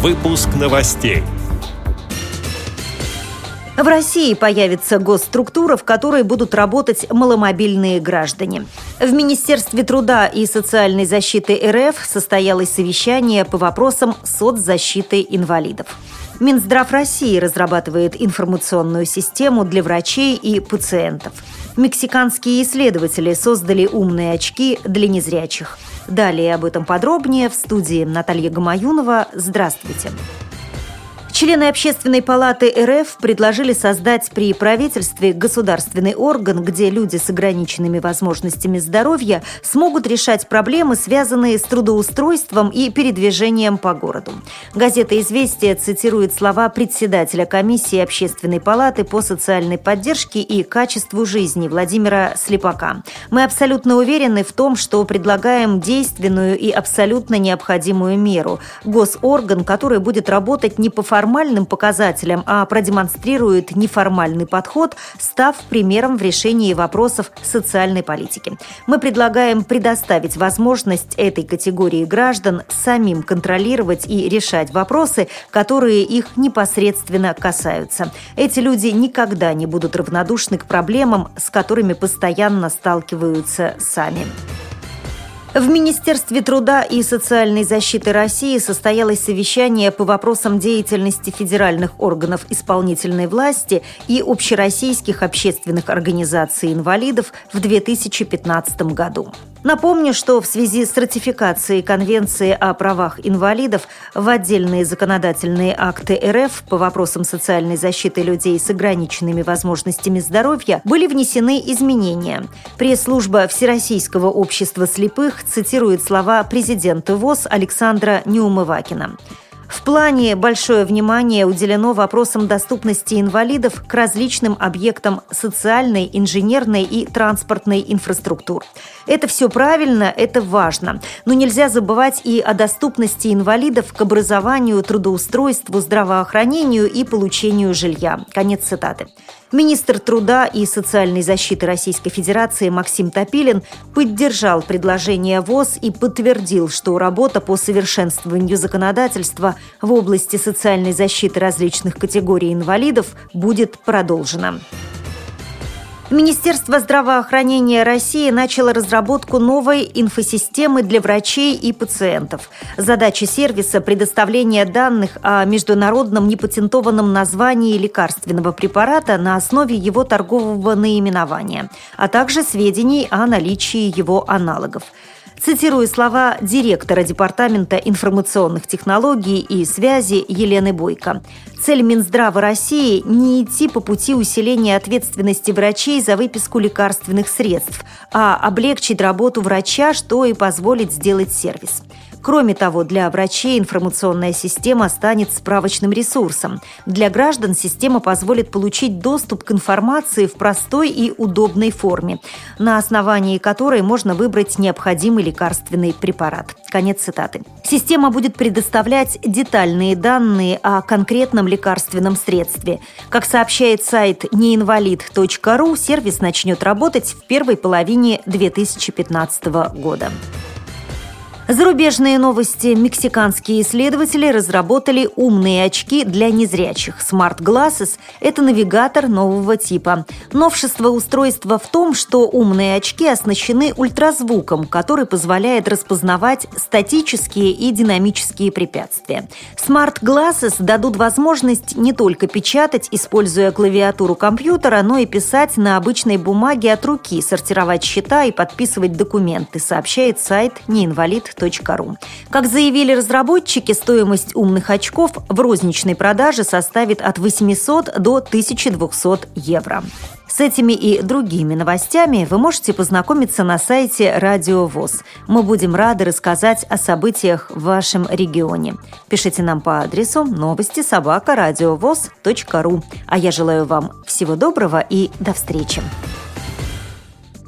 Выпуск новостей. В России появится госструктура, в которой будут работать маломобильные граждане. В Министерстве труда и социальной защиты РФ состоялось совещание по вопросам соцзащиты инвалидов. Минздрав России разрабатывает информационную систему для врачей и пациентов. Мексиканские исследователи создали умные очки для незрячих. Далее об этом подробнее в студии Наталья Гамаюнова. Здравствуйте. Здравствуйте. Члены Общественной палаты РФ предложили создать при правительстве государственный орган, где люди с ограниченными возможностями здоровья смогут решать проблемы, связанные с трудоустройством и передвижением по городу. Газета «Известия» цитирует слова председателя комиссии Общественной палаты по социальной поддержке и качеству жизни Владимира Слепака. «Мы абсолютно уверены в том, что предлагаем действенную и абсолютно необходимую меру – госорган, который будет работать не по формальности, формальным показателям, а продемонстрирует неформальный подход, став примером в решении вопросов социальной политики. Мы предлагаем предоставить возможность этой категории граждан самим контролировать и решать вопросы, которые их непосредственно касаются. Эти люди никогда не будут равнодушны к проблемам, с которыми постоянно сталкиваются сами. В Министерстве труда и социальной защиты России состоялось совещание по вопросам деятельности федеральных органов исполнительной власти и общероссийских общественных организаций инвалидов в 2015 году. Напомню, что в связи с ратификацией Конвенции о правах инвалидов в отдельные законодательные акты РФ по вопросам социальной защиты людей с ограниченными возможностями здоровья были внесены изменения. Пресс-служба Всероссийского общества слепых цитирует слова президента ВОЗ Александра Неумывакина. В плане большое внимание уделено вопросам доступности инвалидов к различным объектам социальной, инженерной и транспортной инфраструктуры. Это все правильно, это важно. Но нельзя забывать и о доступности инвалидов к образованию, трудоустройству, здравоохранению и получению жилья. Конец цитаты. Министр труда и социальной защиты Российской Федерации Максим Топилин поддержал предложение ВОЗ и подтвердил, что работа по совершенствованию законодательства в области социальной защиты различных категорий инвалидов будет продолжена. Министерство здравоохранения России начало разработку новой инфосистемы для врачей и пациентов. Задача сервиса – предоставление данных о международном непатентованном названии лекарственного препарата на основе его торгового наименования, а также сведений о наличии его аналогов. Цитирую слова директора Департамента информационных технологий и связи Елены Бойко. Цель Минздрава России – не идти по пути усиления ответственности врачей за выписку лекарственных средств, а облегчить работу врача, что и позволит сделать сервис. Кроме того, для врачей информационная система станет справочным ресурсом. Для граждан система позволит получить доступ к информации в простой и удобной форме, на основании которой можно выбрать необходимый лекарственный препарат. Конец цитаты. Система будет предоставлять детальные данные о конкретном лекарственном средстве. Как сообщает сайт неинвалид.ру, сервис начнет работать в первой половине 2015 года. Зарубежные новости. Мексиканские исследователи разработали умные очки для незрячих. Smart Glasses – это навигатор нового типа. Новшество устройства в том, что умные очки оснащены ультразвуком, который позволяет распознавать статические и динамические препятствия. Smart Glasses дадут возможность не только печатать, используя клавиатуру компьютера, но и писать на обычной бумаге от руки, сортировать счета и подписывать документы, сообщает сайт неинвалид Ru. Как заявили разработчики, стоимость умных очков в розничной продаже составит от 800 до 1200 евро. С этими и другими новостями вы можете познакомиться на сайте Радио ВОЗ. Мы будем рады рассказать о событиях в вашем регионе. Пишите нам по адресу новости собака ру. А я желаю вам всего доброго и до встречи.